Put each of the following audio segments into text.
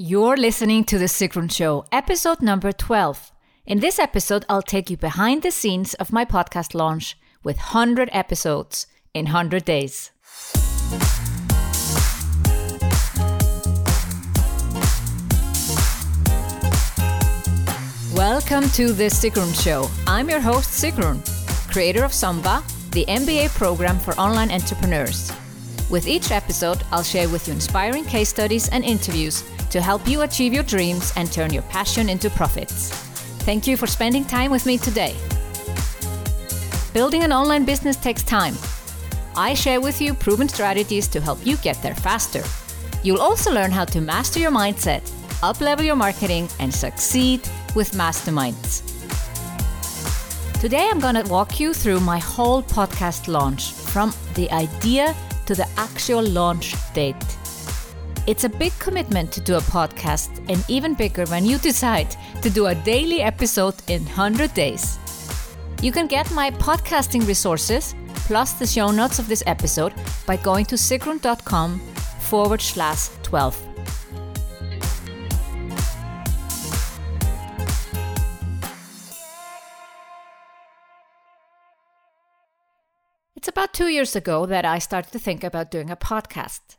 You're listening to The Sigrun Show, episode number 12. In this episode, I'll take you behind the scenes of my podcast launch with 100 episodes in 100 days. Welcome to The Sigrun Show. I'm your host, Sigrun, creator of SUMBA, the MBA program for online entrepreneurs. With each episode, I'll share with you inspiring case studies and interviews to help you achieve your dreams and turn your passion into profits. Thank you for spending time with me today. Building an online business takes time. I share with you proven strategies to help you get there faster. You'll also learn how to master your mindset, uplevel your marketing, and succeed with masterminds. Today, I'm going to walk you through my whole podcast launch from the idea to the actual launch date. It's a big commitment to do a podcast, and even bigger when you decide to do a daily episode in 100 days. You can get my podcasting resources plus the show notes of this episode by going to sigrun.com forward slash 12. It's about two years ago that I started to think about doing a podcast.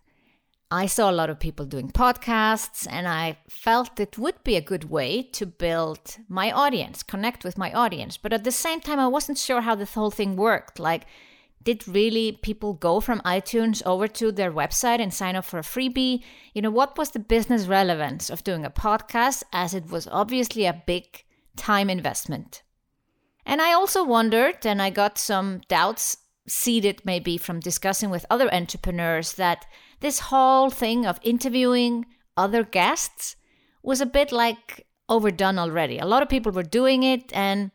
I saw a lot of people doing podcasts, and I felt it would be a good way to build my audience, connect with my audience. But at the same time, I wasn't sure how this whole thing worked. Like, did really people go from iTunes over to their website and sign up for a freebie? You know, what was the business relevance of doing a podcast as it was obviously a big time investment? And I also wondered, and I got some doubts seeded maybe from discussing with other entrepreneurs that this whole thing of interviewing other guests was a bit like overdone already. A lot of people were doing it, and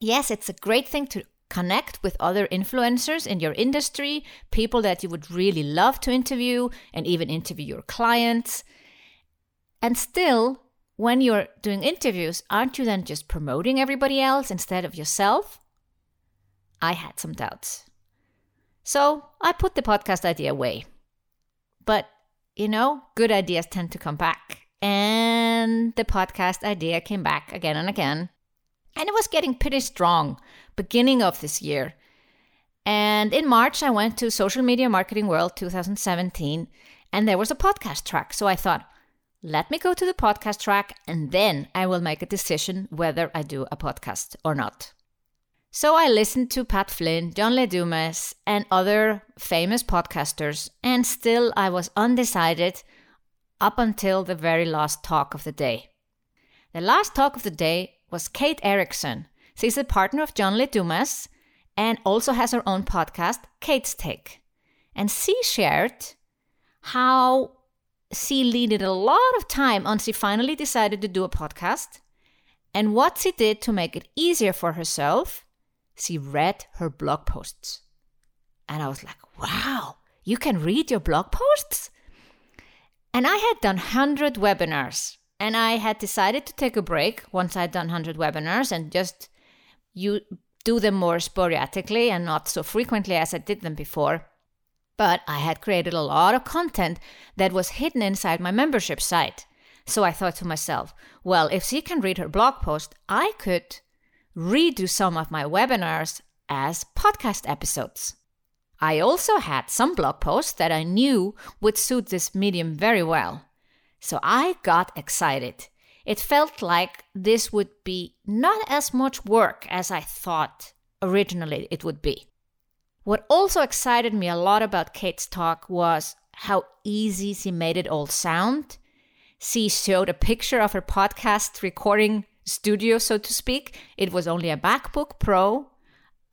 yes, it's a great thing to connect with other influencers in your industry, people that you would really love to interview, and even interview your clients. And still, when you're doing interviews, aren't you then just promoting everybody else instead of yourself? I had some doubts. So I put the podcast idea away. But, you know, good ideas tend to come back. And the podcast idea came back again and again. And it was getting pretty strong beginning of this year. And in March, I went to Social Media Marketing World 2017, and there was a podcast track. So I thought, let me go to the podcast track, and then I will make a decision whether I do a podcast or not. So I listened to Pat Flynn, John Lee Dumas, and other famous podcasters, and still I was undecided up until the very last talk of the day. The last talk of the day was Kate Erickson. She's a partner of John Lee Dumas and also has her own podcast, Kate's Take. And she shared how she needed a lot of time until she finally decided to do a podcast and what she did to make it easier for herself she read her blog posts. And I was like, wow, you can read your blog posts? And I had done 100 webinars and I had decided to take a break once I'd done 100 webinars and just you do them more sporadically and not so frequently as I did them before. But I had created a lot of content that was hidden inside my membership site. So I thought to myself, well, if she can read her blog post, I could redo some of my webinars as podcast episodes. I also had some blog posts that I knew would suit this medium very well. So I got excited. It felt like this would be not as much work as I thought originally it would be. What also excited me a lot about Kate's talk was how easy she made it all sound. She showed a picture of her podcast recording studio, so to speak. It was only a MacBook Pro,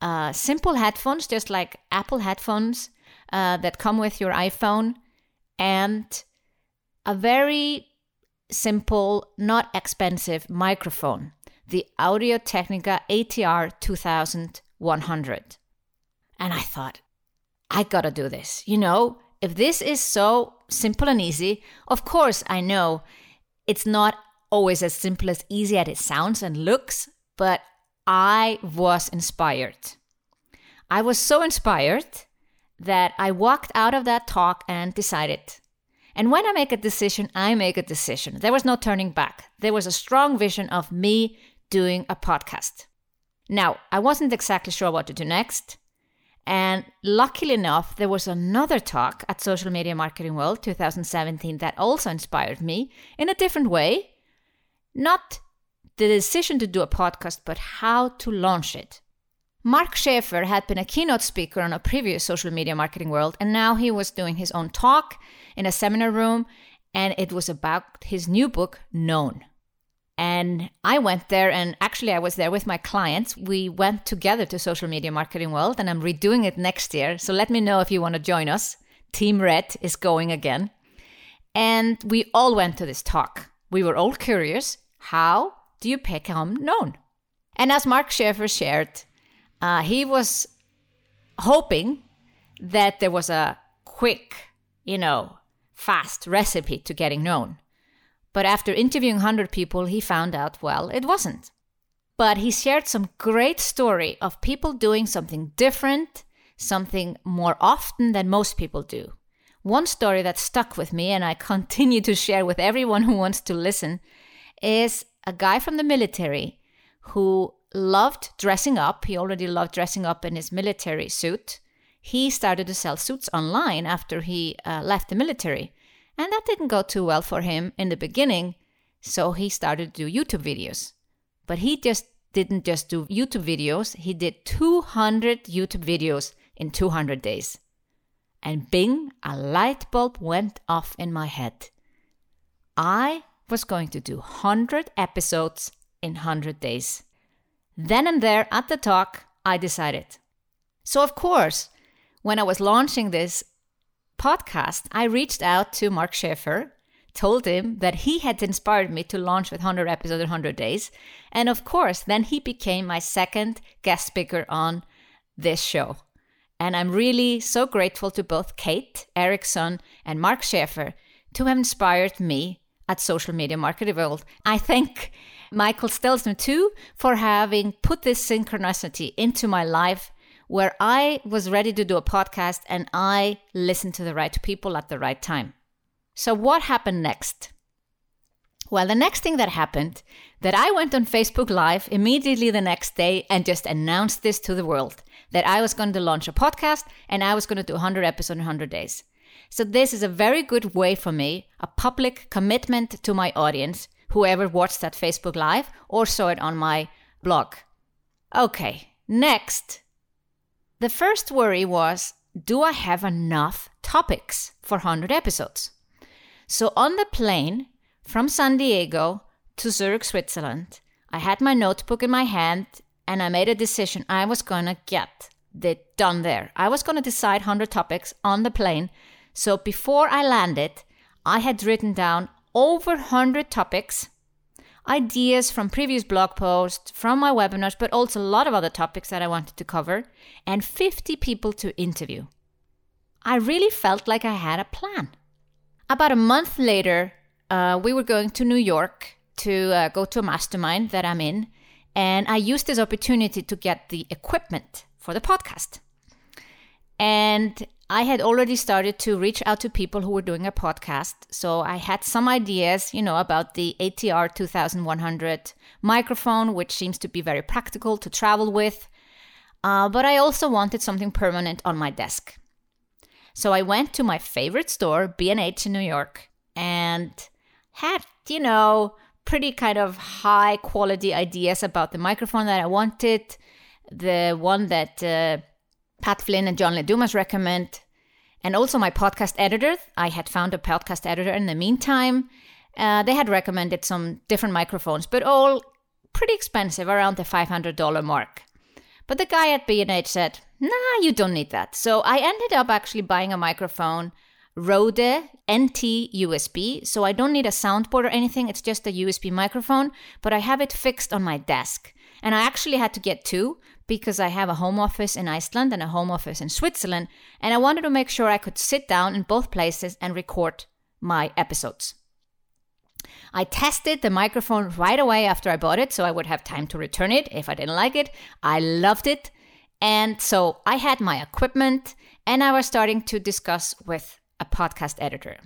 uh, simple headphones, just like Apple headphones uh, that come with your iPhone, and a very simple, not expensive microphone, the Audio Technica ATR 2100. And I thought, I gotta do this. You know, if this is so simple and easy, of course I know it's not always as simple as easy as it sounds and looks, but I was inspired. I was so inspired that I walked out of that talk and decided And when I make a decision, I make a decision. There was no turning back. There was a strong vision of me doing a podcast. Now, I wasn't exactly sure what to do next. And luckily enough, there was another talk at Social Media Marketing World 2017 that also inspired me in a different way. Not the decision to do a podcast, but how to launch it. Mark Schaefer had been a keynote speaker on a previous Social Media Marketing World, and now he was doing his own talk in a seminar room, and it was about his new book, Known. And I went there, and actually, I was there with my clients. We went together to Social Media Marketing World, and I'm redoing it next year. So let me know if you want to join us. Team Red is going again. And we all went to this talk. We were all curious how do you become known? And as Mark Schaefer shared, uh, he was hoping that there was a quick, you know, fast recipe to getting known. But after interviewing 100 people, he found out, well, it wasn't. But he shared some great story of people doing something different, something more often than most people do. One story that stuck with me and I continue to share with everyone who wants to listen is a guy from the military who loved dressing up. He already loved dressing up in his military suit. He started to sell suits online after he uh, left the military. And that didn't go too well for him in the beginning, so he started to do YouTube videos. But he just didn't just do YouTube videos, he did 200 YouTube videos in 200 days. And bing, a light bulb went off in my head. I was going to do 100 episodes in 100 days. Then and there at the talk, I decided. So, of course, when I was launching this podcast, I reached out to Mark Schaefer, told him that he had inspired me to launch with 100 episodes in 100 days. And of course, then he became my second guest speaker on this show. And I'm really so grateful to both Kate Erickson and Mark Schaefer to have inspired me at Social Media Marketing World. I thank Michael Stelzner too for having put this synchronicity into my life where I was ready to do a podcast and I listened to the right people at the right time. So, what happened next? Well, the next thing that happened that I went on Facebook Live immediately the next day and just announced this to the world that I was going to launch a podcast and I was going to do 100 episodes in 100 days. So this is a very good way for me, a public commitment to my audience, whoever watched that Facebook Live or saw it on my blog. Okay, next the first worry was do I have enough topics for 100 episodes? So on the plane from San Diego to Zurich, Switzerland, I had my notebook in my hand and I made a decision I was going to get it done there. I was going to decide 100 topics on the plane. So before I landed, I had written down over 100 topics ideas from previous blog posts, from my webinars, but also a lot of other topics that I wanted to cover, and 50 people to interview. I really felt like I had a plan. About a month later, uh, we were going to New York to uh, go to a mastermind that I'm in, and I used this opportunity to get the equipment for the podcast. And I had already started to reach out to people who were doing a podcast. So I had some ideas, you know, about the ATR 2100 microphone, which seems to be very practical to travel with. Uh, but I also wanted something permanent on my desk. So I went to my favorite store, B&H in New York, and had, you know, pretty kind of high quality ideas about the microphone that I wanted, the one that uh, Pat Flynn and John Lee Dumas recommend. And also my podcast editor. I had found a podcast editor in the meantime. Uh, they had recommended some different microphones, but all pretty expensive, around the $500 mark. But the guy at B&H said, nah, you don't need that. So I ended up actually buying a microphone, Rode NT USB. So I don't need a soundboard or anything. It's just a USB microphone, but I have it fixed on my desk. And I actually had to get two because I have a home office in Iceland and a home office in Switzerland, and I wanted to make sure I could sit down in both places and record my episodes. I tested the microphone right away after I bought it so I would have time to return it if I didn't like it. I loved it. And so I had my equipment and I was starting to discuss with a podcast editor.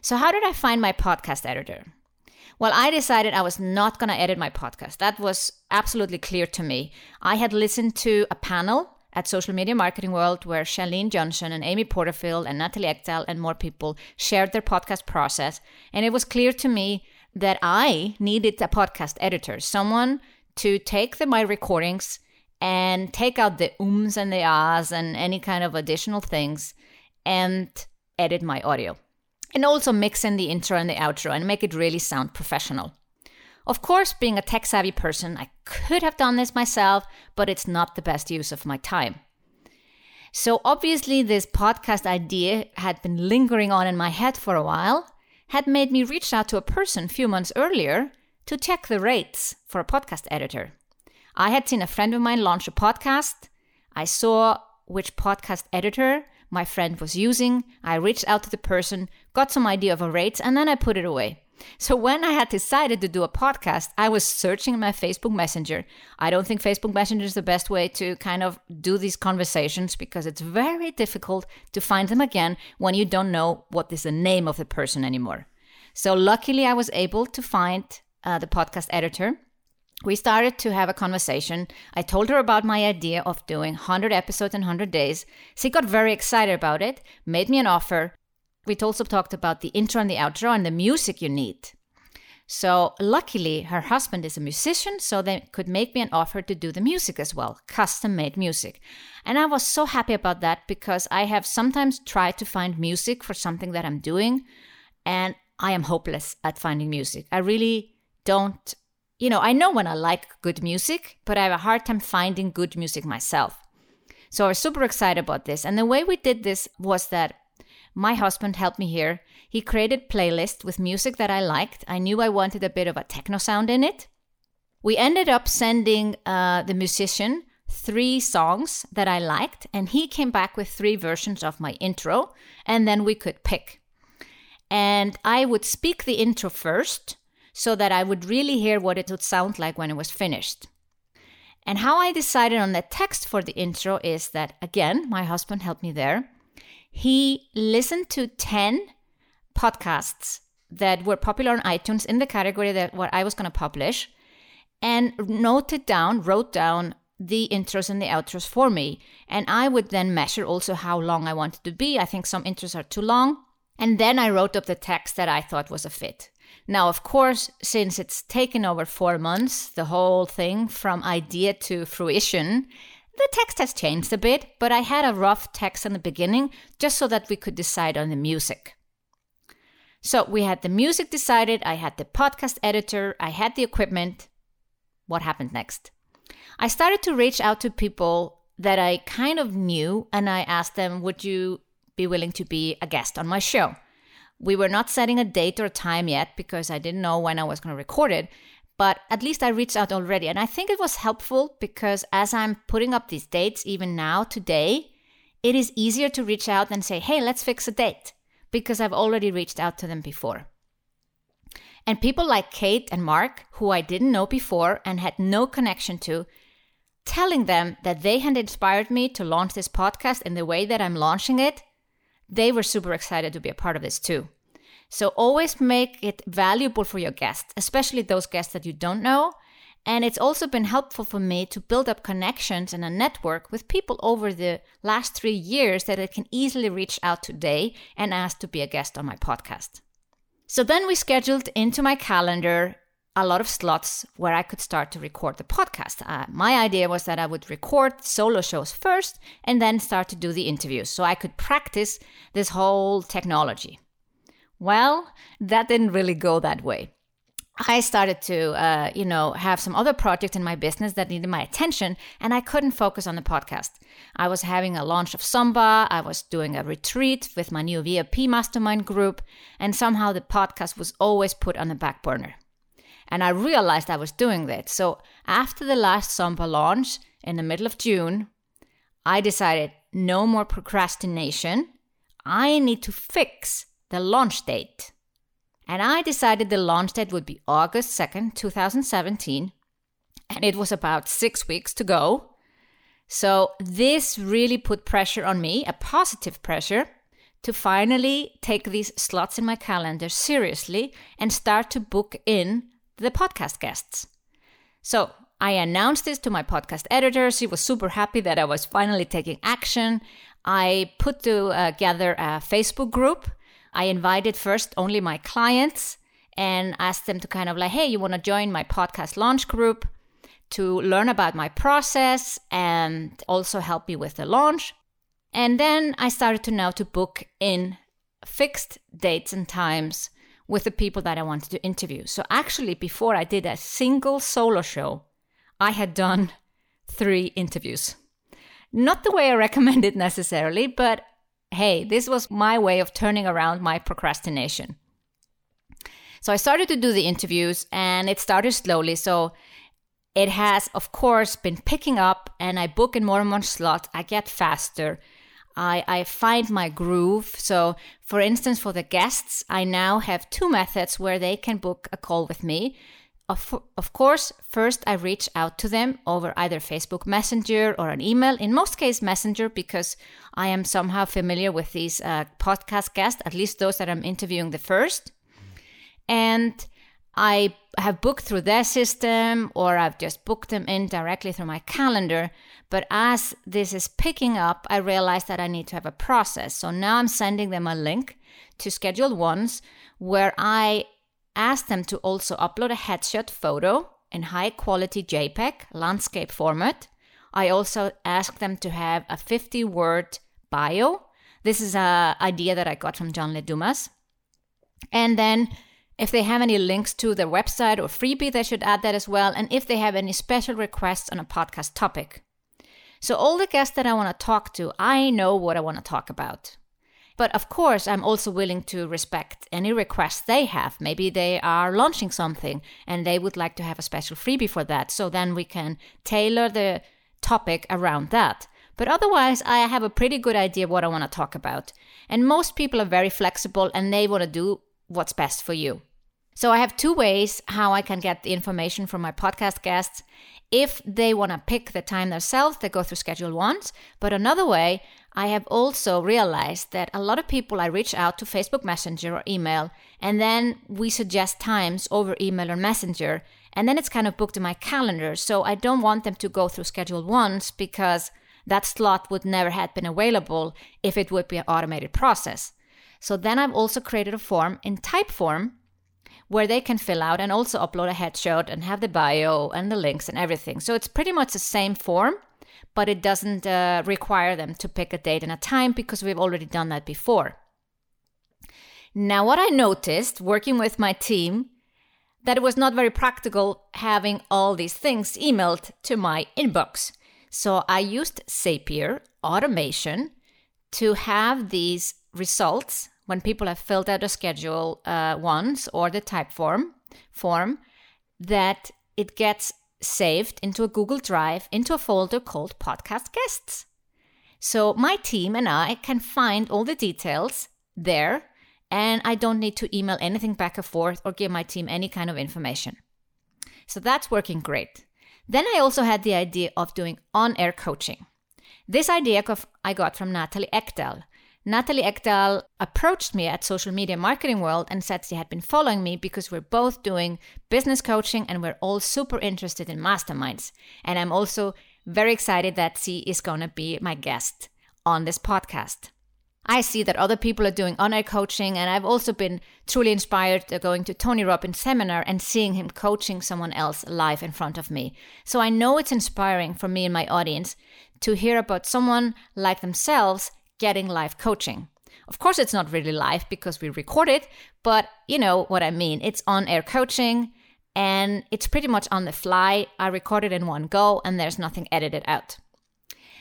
So, how did I find my podcast editor? Well, I decided I was not going to edit my podcast. That was absolutely clear to me. I had listened to a panel at Social Media Marketing World where Chalene Johnson and Amy Porterfield and Natalie Ekdahl and more people shared their podcast process. And it was clear to me that I needed a podcast editor, someone to take the, my recordings and take out the ums and the ahs and any kind of additional things and edit my audio. And also mix in the intro and the outro and make it really sound professional. Of course, being a tech savvy person, I could have done this myself, but it's not the best use of my time. So, obviously, this podcast idea had been lingering on in my head for a while, had made me reach out to a person a few months earlier to check the rates for a podcast editor. I had seen a friend of mine launch a podcast. I saw which podcast editor my friend was using. I reached out to the person, got some idea of a rate, and then I put it away. So when I had decided to do a podcast, I was searching my Facebook Messenger. I don't think Facebook Messenger is the best way to kind of do these conversations because it's very difficult to find them again when you don't know what is the name of the person anymore. So luckily, I was able to find uh, the podcast editor. We started to have a conversation. I told her about my idea of doing 100 episodes in 100 days. She got very excited about it, made me an offer, we also talked about the intro and the outro and the music you need. So, luckily, her husband is a musician, so they could make me an offer to do the music as well, custom made music. And I was so happy about that because I have sometimes tried to find music for something that I'm doing, and I am hopeless at finding music. I really don't, you know, I know when I like good music, but I have a hard time finding good music myself. So I was super excited about this. And the way we did this was that my husband helped me here. He created playlists with music that I liked. I knew I wanted a bit of a techno sound in it. We ended up sending uh, the musician three songs that I liked, and he came back with three versions of my intro, and then we could pick. And I would speak the intro first so that I would really hear what it would sound like when it was finished. And how I decided on the text for the intro is that, again, my husband helped me there he listened to 10 podcasts that were popular on iTunes in the category that what I was going to publish and noted down, wrote down the intros and the outros for me. And I would then measure also how long I wanted to be. I think some intros are too long. And then I wrote up the text that I thought was a fit. Now, of course, since it's taken over four months, the whole thing from idea to fruition, the text has changed a bit, but I had a rough text in the beginning just so that we could decide on the music. So we had the music decided, I had the podcast editor, I had the equipment. What happened next? I started to reach out to people that I kind of knew and I asked them, Would you be willing to be a guest on my show? We were not setting a date or time yet because I didn't know when I was going to record it, but at least I reached out already. And I think it was helpful because as I'm putting up these dates, even now, today, it is easier to reach out and say, hey, let's fix a date because I've already reached out to them before. And people like Kate and Mark, who I didn't know before and had no connection to, telling them that they had inspired me to launch this podcast in the way that I'm launching it, they were super excited to be a part of this too. So always make it valuable for your guests, especially those guests that you don't know. And it's also been helpful for me to build up connections and a network with people over the last three years that I can easily reach out today and ask to be a guest on my podcast. So then we scheduled into my calendar a lot of slots where I could start to record the podcast. Uh, my idea was that I would record solo shows first and then start to do the interviews so I could practice this whole technology. Well, that didn't really go that way. I started to, uh, you know, have some other projects in my business that needed my attention, and I couldn't focus on the podcast. I was having a launch of SUMBA, I was doing a retreat with my new VIP mastermind group, and somehow the podcast was always put on the back burner. And I realized I was doing that. So after the last SUMBA launch in the middle of June, I decided no more procrastination. I need to fix the launch date. And I decided the launch date would be August 2nd, 2017. And it was about six weeks to go. So this really put pressure on me, a positive pressure, to finally take these slots in my calendar seriously and start to book in the podcast guests. So I announced this to my podcast editor. She was super happy that I was finally taking action. I put together uh, a Facebook group. I invited first only my clients and asked them to kind of like, hey, you want to join my podcast launch group to learn about my process and also help me with the launch. And then I started to now to book in fixed dates and times with the people that I wanted to interview. So actually, before I did a single solo show, I had done three interviews. Not the way I recommend it necessarily, but hey, this was my way of turning around my procrastination. So I started to do the interviews and it started slowly. So it has, of course, been picking up and I book in more and more slots. I get faster. I, I find my groove. So, for instance, for the guests, I now have two methods where they can book a call with me. Of, of course, first I reach out to them over either Facebook Messenger or an email. In most cases, Messenger, because I am somehow familiar with these uh, podcast guests, at least those that I'm interviewing the first. And I have booked through their system or I've just booked them in directly through my calendar. But as this is picking up, I realized that I need to have a process. So now I'm sending them a link to ScheduleOnce where I ask them to also upload a headshot photo in high quality JPEG landscape format. I also ask them to have a 50 word bio. This is an idea that I got from John Lee Dumas. And then if they have any links to their website or freebie, they should add that as well. And if they have any special requests on a podcast topic. So, all the guests that I want to talk to, I know what I want to talk about. But of course, I'm also willing to respect any requests they have. Maybe they are launching something and they would like to have a special freebie for that. So then we can tailor the topic around that. But otherwise, I have a pretty good idea what I want to talk about. And most people are very flexible and they want to do what's best for you. So I have two ways how I can get the information from my podcast guests. If they want to pick the time themselves, they go through ScheduleOnce. But another way, I have also realized that a lot of people I reach out to Facebook Messenger or email, and then we suggest times over email or Messenger, and then it's kind of booked in my calendar. So I don't want them to go through ScheduleOnce because that slot would never have been available if it would be an automated process. So then I've also created a form in Typeform where they can fill out and also upload a headshot and have the bio and the links and everything. So it's pretty much the same form, but it doesn't uh, require them to pick a date and a time because we've already done that before. Now, what I noticed working with my team that it was not very practical having all these things emailed to my inbox. So I used Zapier automation to have these results when people have filled out a schedule uh, once or the Typeform form that it gets saved into a Google Drive into a folder called podcast guests. So my team and I can find all the details there and I don't need to email anything back and forth or give my team any kind of information. So that's working great. Then I also had the idea of doing on air coaching. This idea I got from Natalie Ekdahl, Natalie Ekdahl approached me at Social Media Marketing World and said she had been following me because we're both doing business coaching and we're all super interested in masterminds. And I'm also very excited that she is going to be my guest on this podcast. I see that other people are doing on air coaching, and I've also been truly inspired going to Tony Robbins' seminar and seeing him coaching someone else live in front of me. So I know it's inspiring for me and my audience to hear about someone like themselves getting live coaching. Of course, it's not really live because we record it, but you know what I mean. It's on air coaching and it's pretty much on the fly. I record it in one go and there's nothing edited out.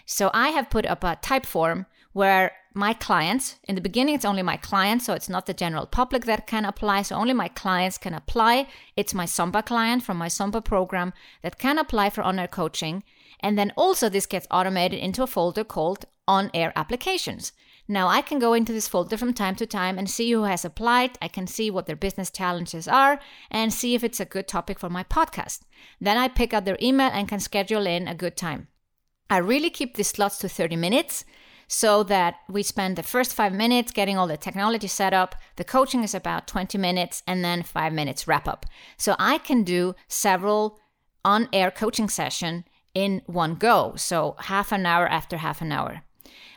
So I have put up a Typeform where my clients, in the beginning, it's only my clients, so it's not the general public that can apply. So only my clients can apply. It's my SUMBA client from my SUMBA program that can apply for on air coaching. And then also, this gets automated into a folder called on air applications. Now I can go into this folder from time to time and see who has applied. I can see what their business challenges are and see if it's a good topic for my podcast. Then I pick out their email and can schedule in a good time. I really keep these slots to 30 minutes. so that we spend the first five minutes getting all the technology set up. The coaching is about 20 minutes and then five minutes wrap up. So I can do several on air coaching session in one go. So half an hour after half an hour.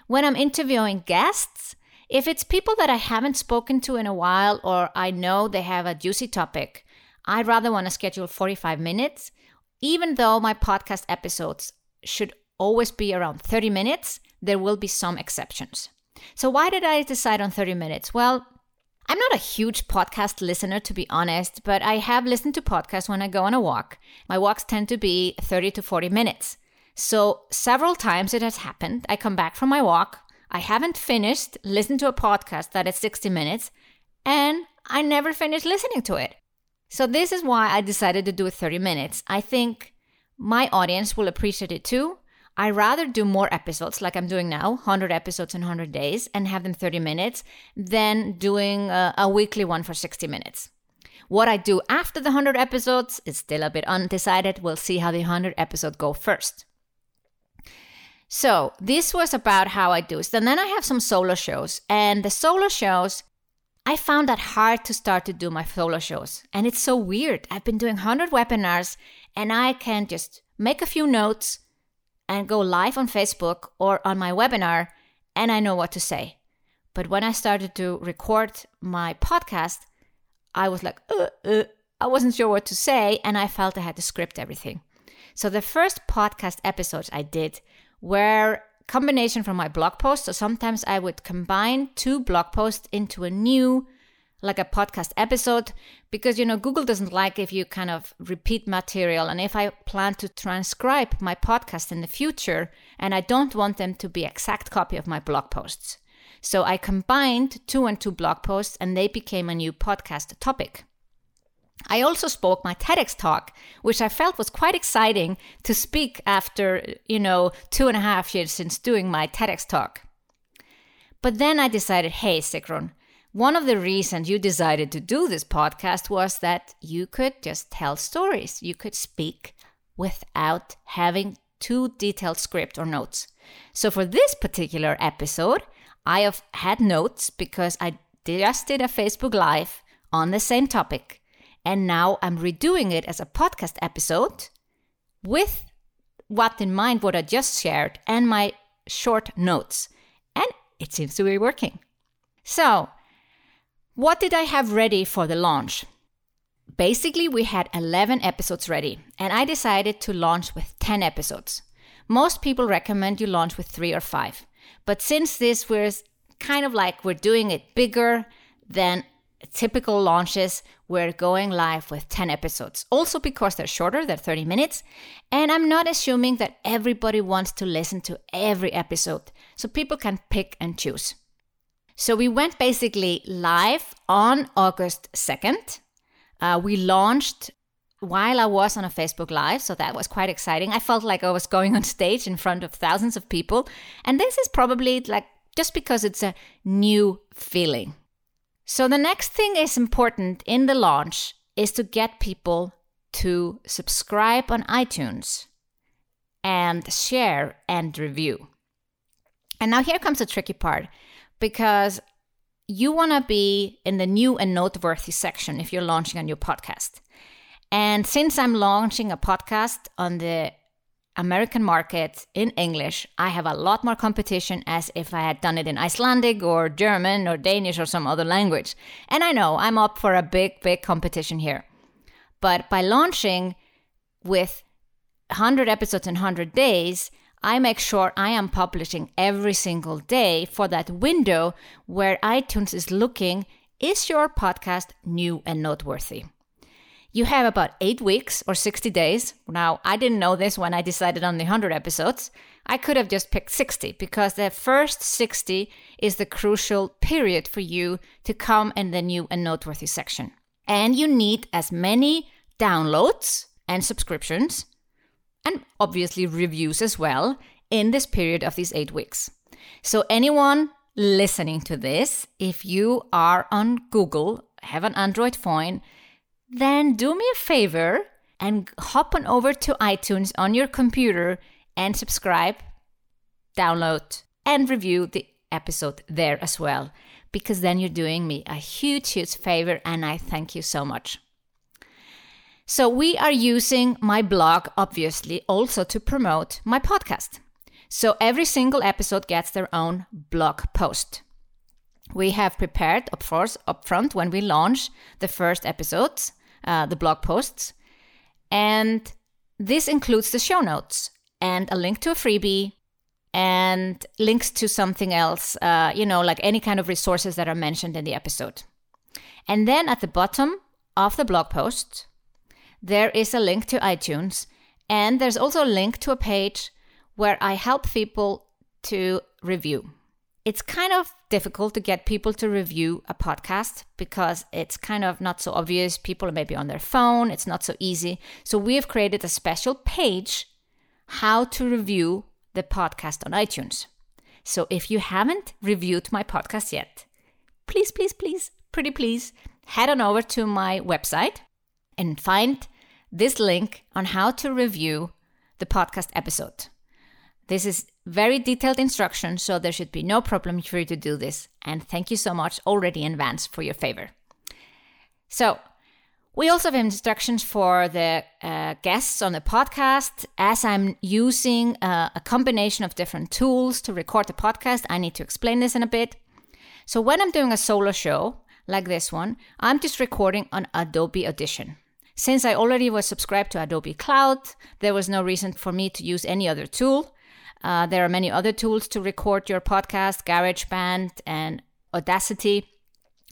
When I'm interviewing guests, if it's people that I haven't spoken to in a while or I know they have a juicy topic, I'd rather want to schedule 45 minutes, even though my podcast episodes should always be around 30 minutes, there will be some exceptions. So, why did I decide on 30 minutes? Well, I'm not a huge podcast listener, to be honest, but I have listened to podcasts when I go on a walk. My walks tend to be 30 to 40 minutes. So, several times it has happened. I come back from my walk, I haven't finished, listened to a podcast that is 60 minutes, and I never finished listening to it. So, this is why I decided to do 30 minutes. I think my audience will appreciate it too. I rather do more episodes like I'm doing now, 100 episodes in 100 days, and have them 30 minutes than doing a, a weekly one for 60 minutes. What I do after the 100 episodes is still a bit undecided. We'll see how the 100 episode go first. So, this was about how I do it. And then I have some solo shows, and the solo shows I found that hard to start to do my solo shows. And it's so weird. I've been doing 100 webinars and I can just make a few notes and go live on Facebook or on my webinar and I know what to say. But when I started to record my podcast, I was like, uh, uh, I wasn't sure what to say and I felt I had to script everything. So the first podcast episodes I did were combination from my blog post. So sometimes I would combine two blog posts into a new, like a podcast episode, because, you know, Google doesn't like if you kind of repeat material. And if I plan to transcribe my podcast in the future, and I don't want them to be exact copy of my blog posts. So I combined two and two blog posts and they became a new podcast topic. I also spoke my TEDx talk, which I felt was quite exciting to speak after, you know, two and a half years since doing my TEDx talk. But then I decided, hey, Sigrun, one of the reasons you decided to do this podcast was that you could just tell stories. You could speak without having too detailed script or notes. So for this particular episode, I have had notes because I just did a Facebook Live on the same topic and now I'm redoing it as a podcast episode with what in mind what I just shared and my short notes. And it seems to be working. So, what did I have ready for the launch? Basically, we had 11 episodes ready, and I decided to launch with 10 episodes. Most people recommend you launch with three or five. But since this was kind of like we're doing it bigger than typical launches, we're going live with 10 episodes. Also, because they're shorter, they're 30 minutes. And I'm not assuming that everybody wants to listen to every episode, so people can pick and choose. So, we went basically live on August 2nd. Uh, we launched while I was on a Facebook Live, so that was quite exciting. I felt like I was going on stage in front of thousands of people. And this is probably like just because it's a new feeling so the next thing is important in the launch is to get people to subscribe on iTunes and share and review. And now here comes the tricky part because you want to be in the new and noteworthy section if you're launching a new podcast. And since I'm launching a podcast on the American market in English, I have a lot more competition as if I had done it in Icelandic or German or Danish or some other language. And I know I'm up for a big, big competition here. But by launching with 100 episodes in 100 days, I make sure I am publishing every single day for that window where iTunes is looking is your podcast new and noteworthy? You have about eight weeks or 60 days. Now, I didn't know this when I decided on the 100 episodes. I could have just picked 60 because the first 60 is the crucial period for you to come in the new and noteworthy section. And you need as many downloads and subscriptions, and obviously reviews as well, in this period of these eight weeks. So, anyone listening to this, if you are on Google, have an Android phone, then do me a favor and hop on over to iTunes on your computer and subscribe, download, and review the episode there as well, because then you're doing me a huge, huge favor, and I thank you so much. So, we are using my blog, obviously, also to promote my podcast. So, every single episode gets their own blog post. We have prepared, of course, upfront when we launch the first episodes, uh, the blog posts. And this includes the show notes and a link to a freebie and links to something else, uh, you know, like any kind of resources that are mentioned in the episode. And then at the bottom of the blog post, there is a link to iTunes. And there's also a link to a page where I help people to review. It's kind of difficult to get people to review a podcast because it's kind of not so obvious. People are maybe on their phone, it's not so easy. So we have created a special page how to review the podcast on iTunes. So if you haven't reviewed my podcast yet, please, please, please, pretty please, head on over to my website and find this link on how to review the podcast episode. This is very detailed instruction, so there should be no problem for you to do this. And thank you so much already in advance for your favor. So, we also have instructions for the uh, guests on the podcast. As I'm using uh, a combination of different tools to record the podcast, I need to explain this in a bit. So, when I'm doing a solo show like this one, I'm just recording on Adobe Audition. Since I already was subscribed to Adobe Cloud, there was no reason for me to use any other tool. Uh, there are many other tools to record your podcast, GarageBand and Audacity,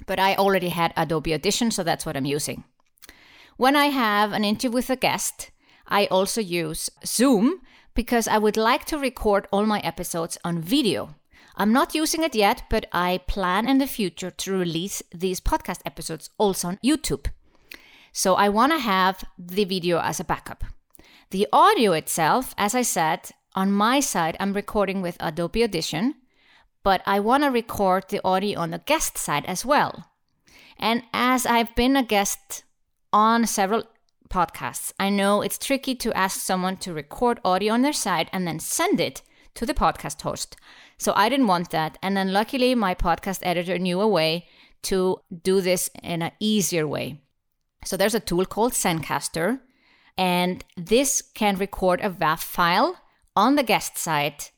but I already had Adobe Audition, so that's what I'm using. When I have an interview with a guest, I also use Zoom because I would like to record all my episodes on video. I'm not using it yet, but I plan in the future to release these podcast episodes also on YouTube. So I want to have the video as a backup. The audio itself, as I said, on my side, I'm recording with Adobe Audition, but I want to record the audio on the guest side as well. And as I've been a guest on several podcasts, I know it's tricky to ask someone to record audio on their side and then send it to the podcast host. So I didn't want that. And then luckily, my podcast editor knew a way to do this in an easier way. So there's a tool called Zencastr, and this can record a WAV file on the guest side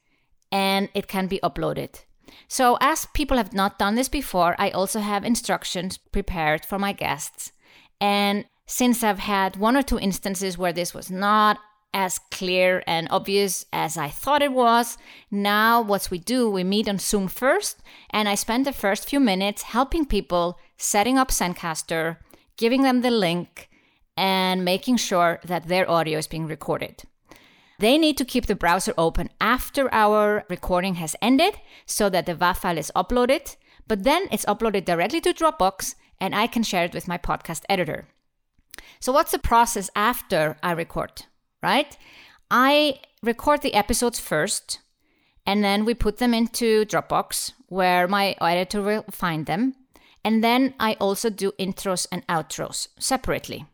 and it can be uploaded. So, as people have not done this before, I also have instructions prepared for my guests. And since I've had one or two instances where this was not as clear and obvious as I thought it was, now what we do, we meet on Zoom first, and I spend the first few minutes helping people setting up Zencastr, giving them the link, and making sure that their audio is being recorded. They need to keep the browser open after our recording has ended so that the WAV file is uploaded, but then it's uploaded directly to Dropbox and I can share it with my podcast editor. So, what's the process after I record, right? I record the episodes first and then we put them into Dropbox where my editor will find them. And then I also do intros and outros separately.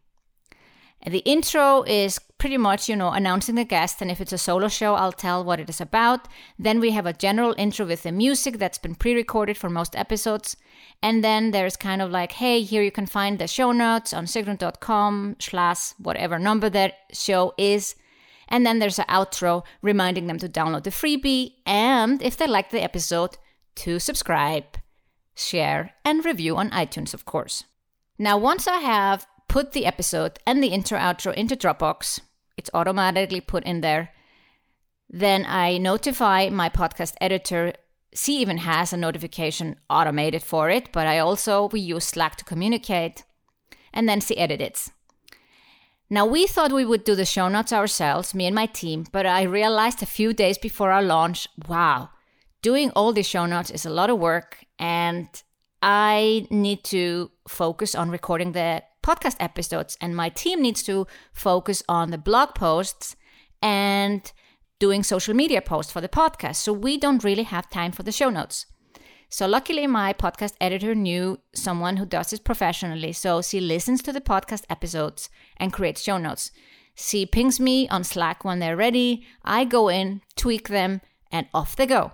The intro is pretty much, you know, announcing the guest, and if it's a solo show, I'll tell what it is about. Then we have a general intro with the music that's been pre recorded for most episodes. And then there's kind of like, hey, here you can find the show notes on sigrun.com slash whatever number that show is. And then there's an outro reminding them to download the freebie and, if they like the episode, to subscribe, share, and review on iTunes, of course. Now, once I have put the episode and the intro outro into Dropbox. It's automatically put in there. Then I notify my podcast editor. She even has a notification automated for it, but I also we use Slack to communicate. And then she edits. Now we thought we would do the show notes ourselves, me and my team, but I realized a few days before our launch, wow, doing all the show notes is a lot of work and I need to focus on recording the podcast episodes, and my team needs to focus on the blog posts and doing social media posts for the podcast. So we don't really have time for the show notes. So luckily, my podcast editor knew someone who does this professionally. So she listens to the podcast episodes and creates show notes. She pings me on Slack when they're ready. I go in, tweak them, and off they go.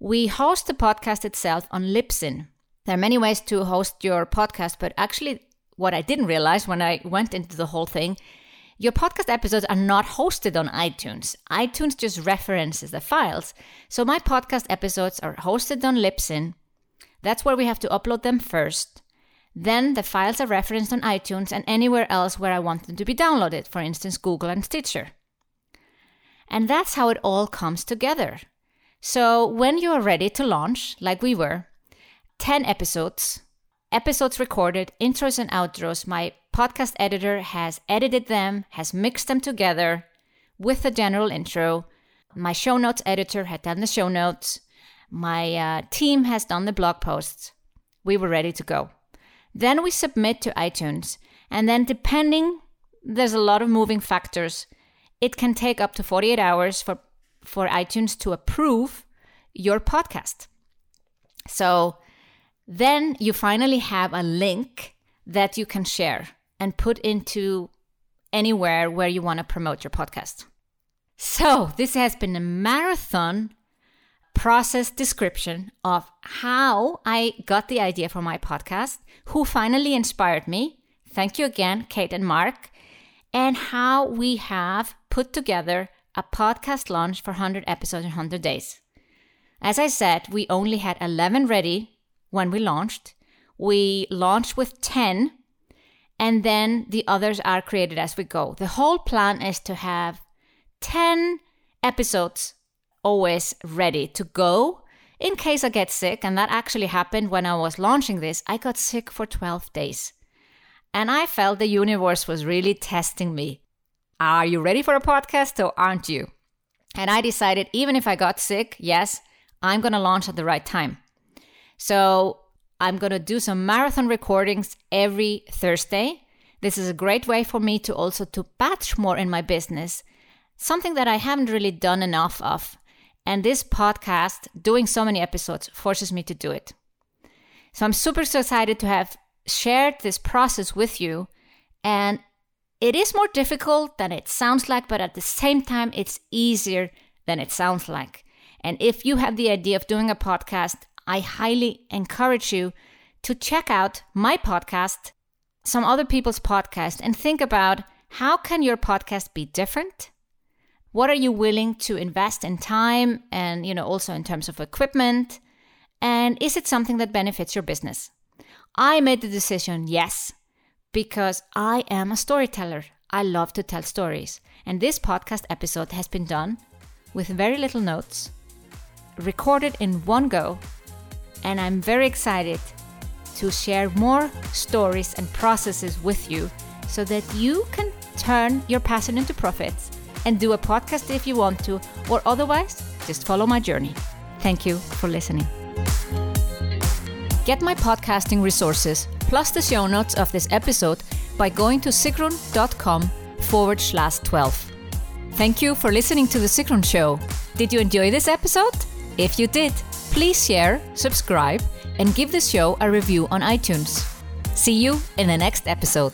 We host the podcast itself on Libsyn. There are many ways to host your podcast, but actually, what I didn't realize when I went into the whole thing, your podcast episodes are not hosted on iTunes. iTunes just references the files. So my podcast episodes are hosted on Libsyn. That's where we have to upload them first. Then the files are referenced on iTunes and anywhere else where I want them to be downloaded, for instance, Google and Stitcher. And that's how it all comes together. So when you are ready to launch, like we were, 10 episodes, episodes recorded, intros and outros, my podcast editor has edited them, has mixed them together with the general intro. My show notes editor had done the show notes. My uh, team has done the blog posts. We were ready to go. Then we submit to iTunes, and then depending, there's a lot of moving factors. It can take up to 48 hours for, for iTunes to approve your podcast. So then you finally have a link that you can share and put into anywhere where you want to promote your podcast. So, this has been a marathon process description of how I got the idea for my podcast, who finally inspired me. Thank you again, Kate and Mark, and how we have put together a podcast launch for 100 episodes in 100 days. As I said, we only had 11 ready when we launched. We launched with 10, and then the others are created as we go. The whole plan is to have 10 episodes always ready to go in case I get sick. And that actually happened when I was launching this. I got sick for 12 days. And I felt the universe was really testing me. Are you ready for a podcast or aren't you? And I decided, even if I got sick, yes, I'm going to launch at the right time. So I'm going to do some marathon recordings every Thursday. This is a great way for me to also to batch more in my business, something that I haven't really done enough of. And this podcast, doing so many episodes, forces me to do it. So I'm super excited to have shared this process with you. And it is more difficult than it sounds like, but at the same time, it's easier than it sounds like. And if you have the idea of doing a podcast, I highly encourage you to check out my podcast, some other people's podcast, and think about how can your podcast be different? What are you willing to invest in time and, you know, also in terms of equipment? And is it something that benefits your business? I made the decision yes, because I am a storyteller. I love to tell stories. And this podcast episode has been done with very little notes, recorded in one go. And I'm very excited to share more stories and processes with you so that you can turn your passion into profits and do a podcast if you want to, or otherwise, just follow my journey. Thank you for listening. Get my podcasting resources plus the show notes of this episode by going to sigrun.com forward slash 12. Thank you for listening to The Sigrun Show. Did you enjoy this episode? If you did, please share, subscribe, and give the show a review on iTunes. See you in the next episode.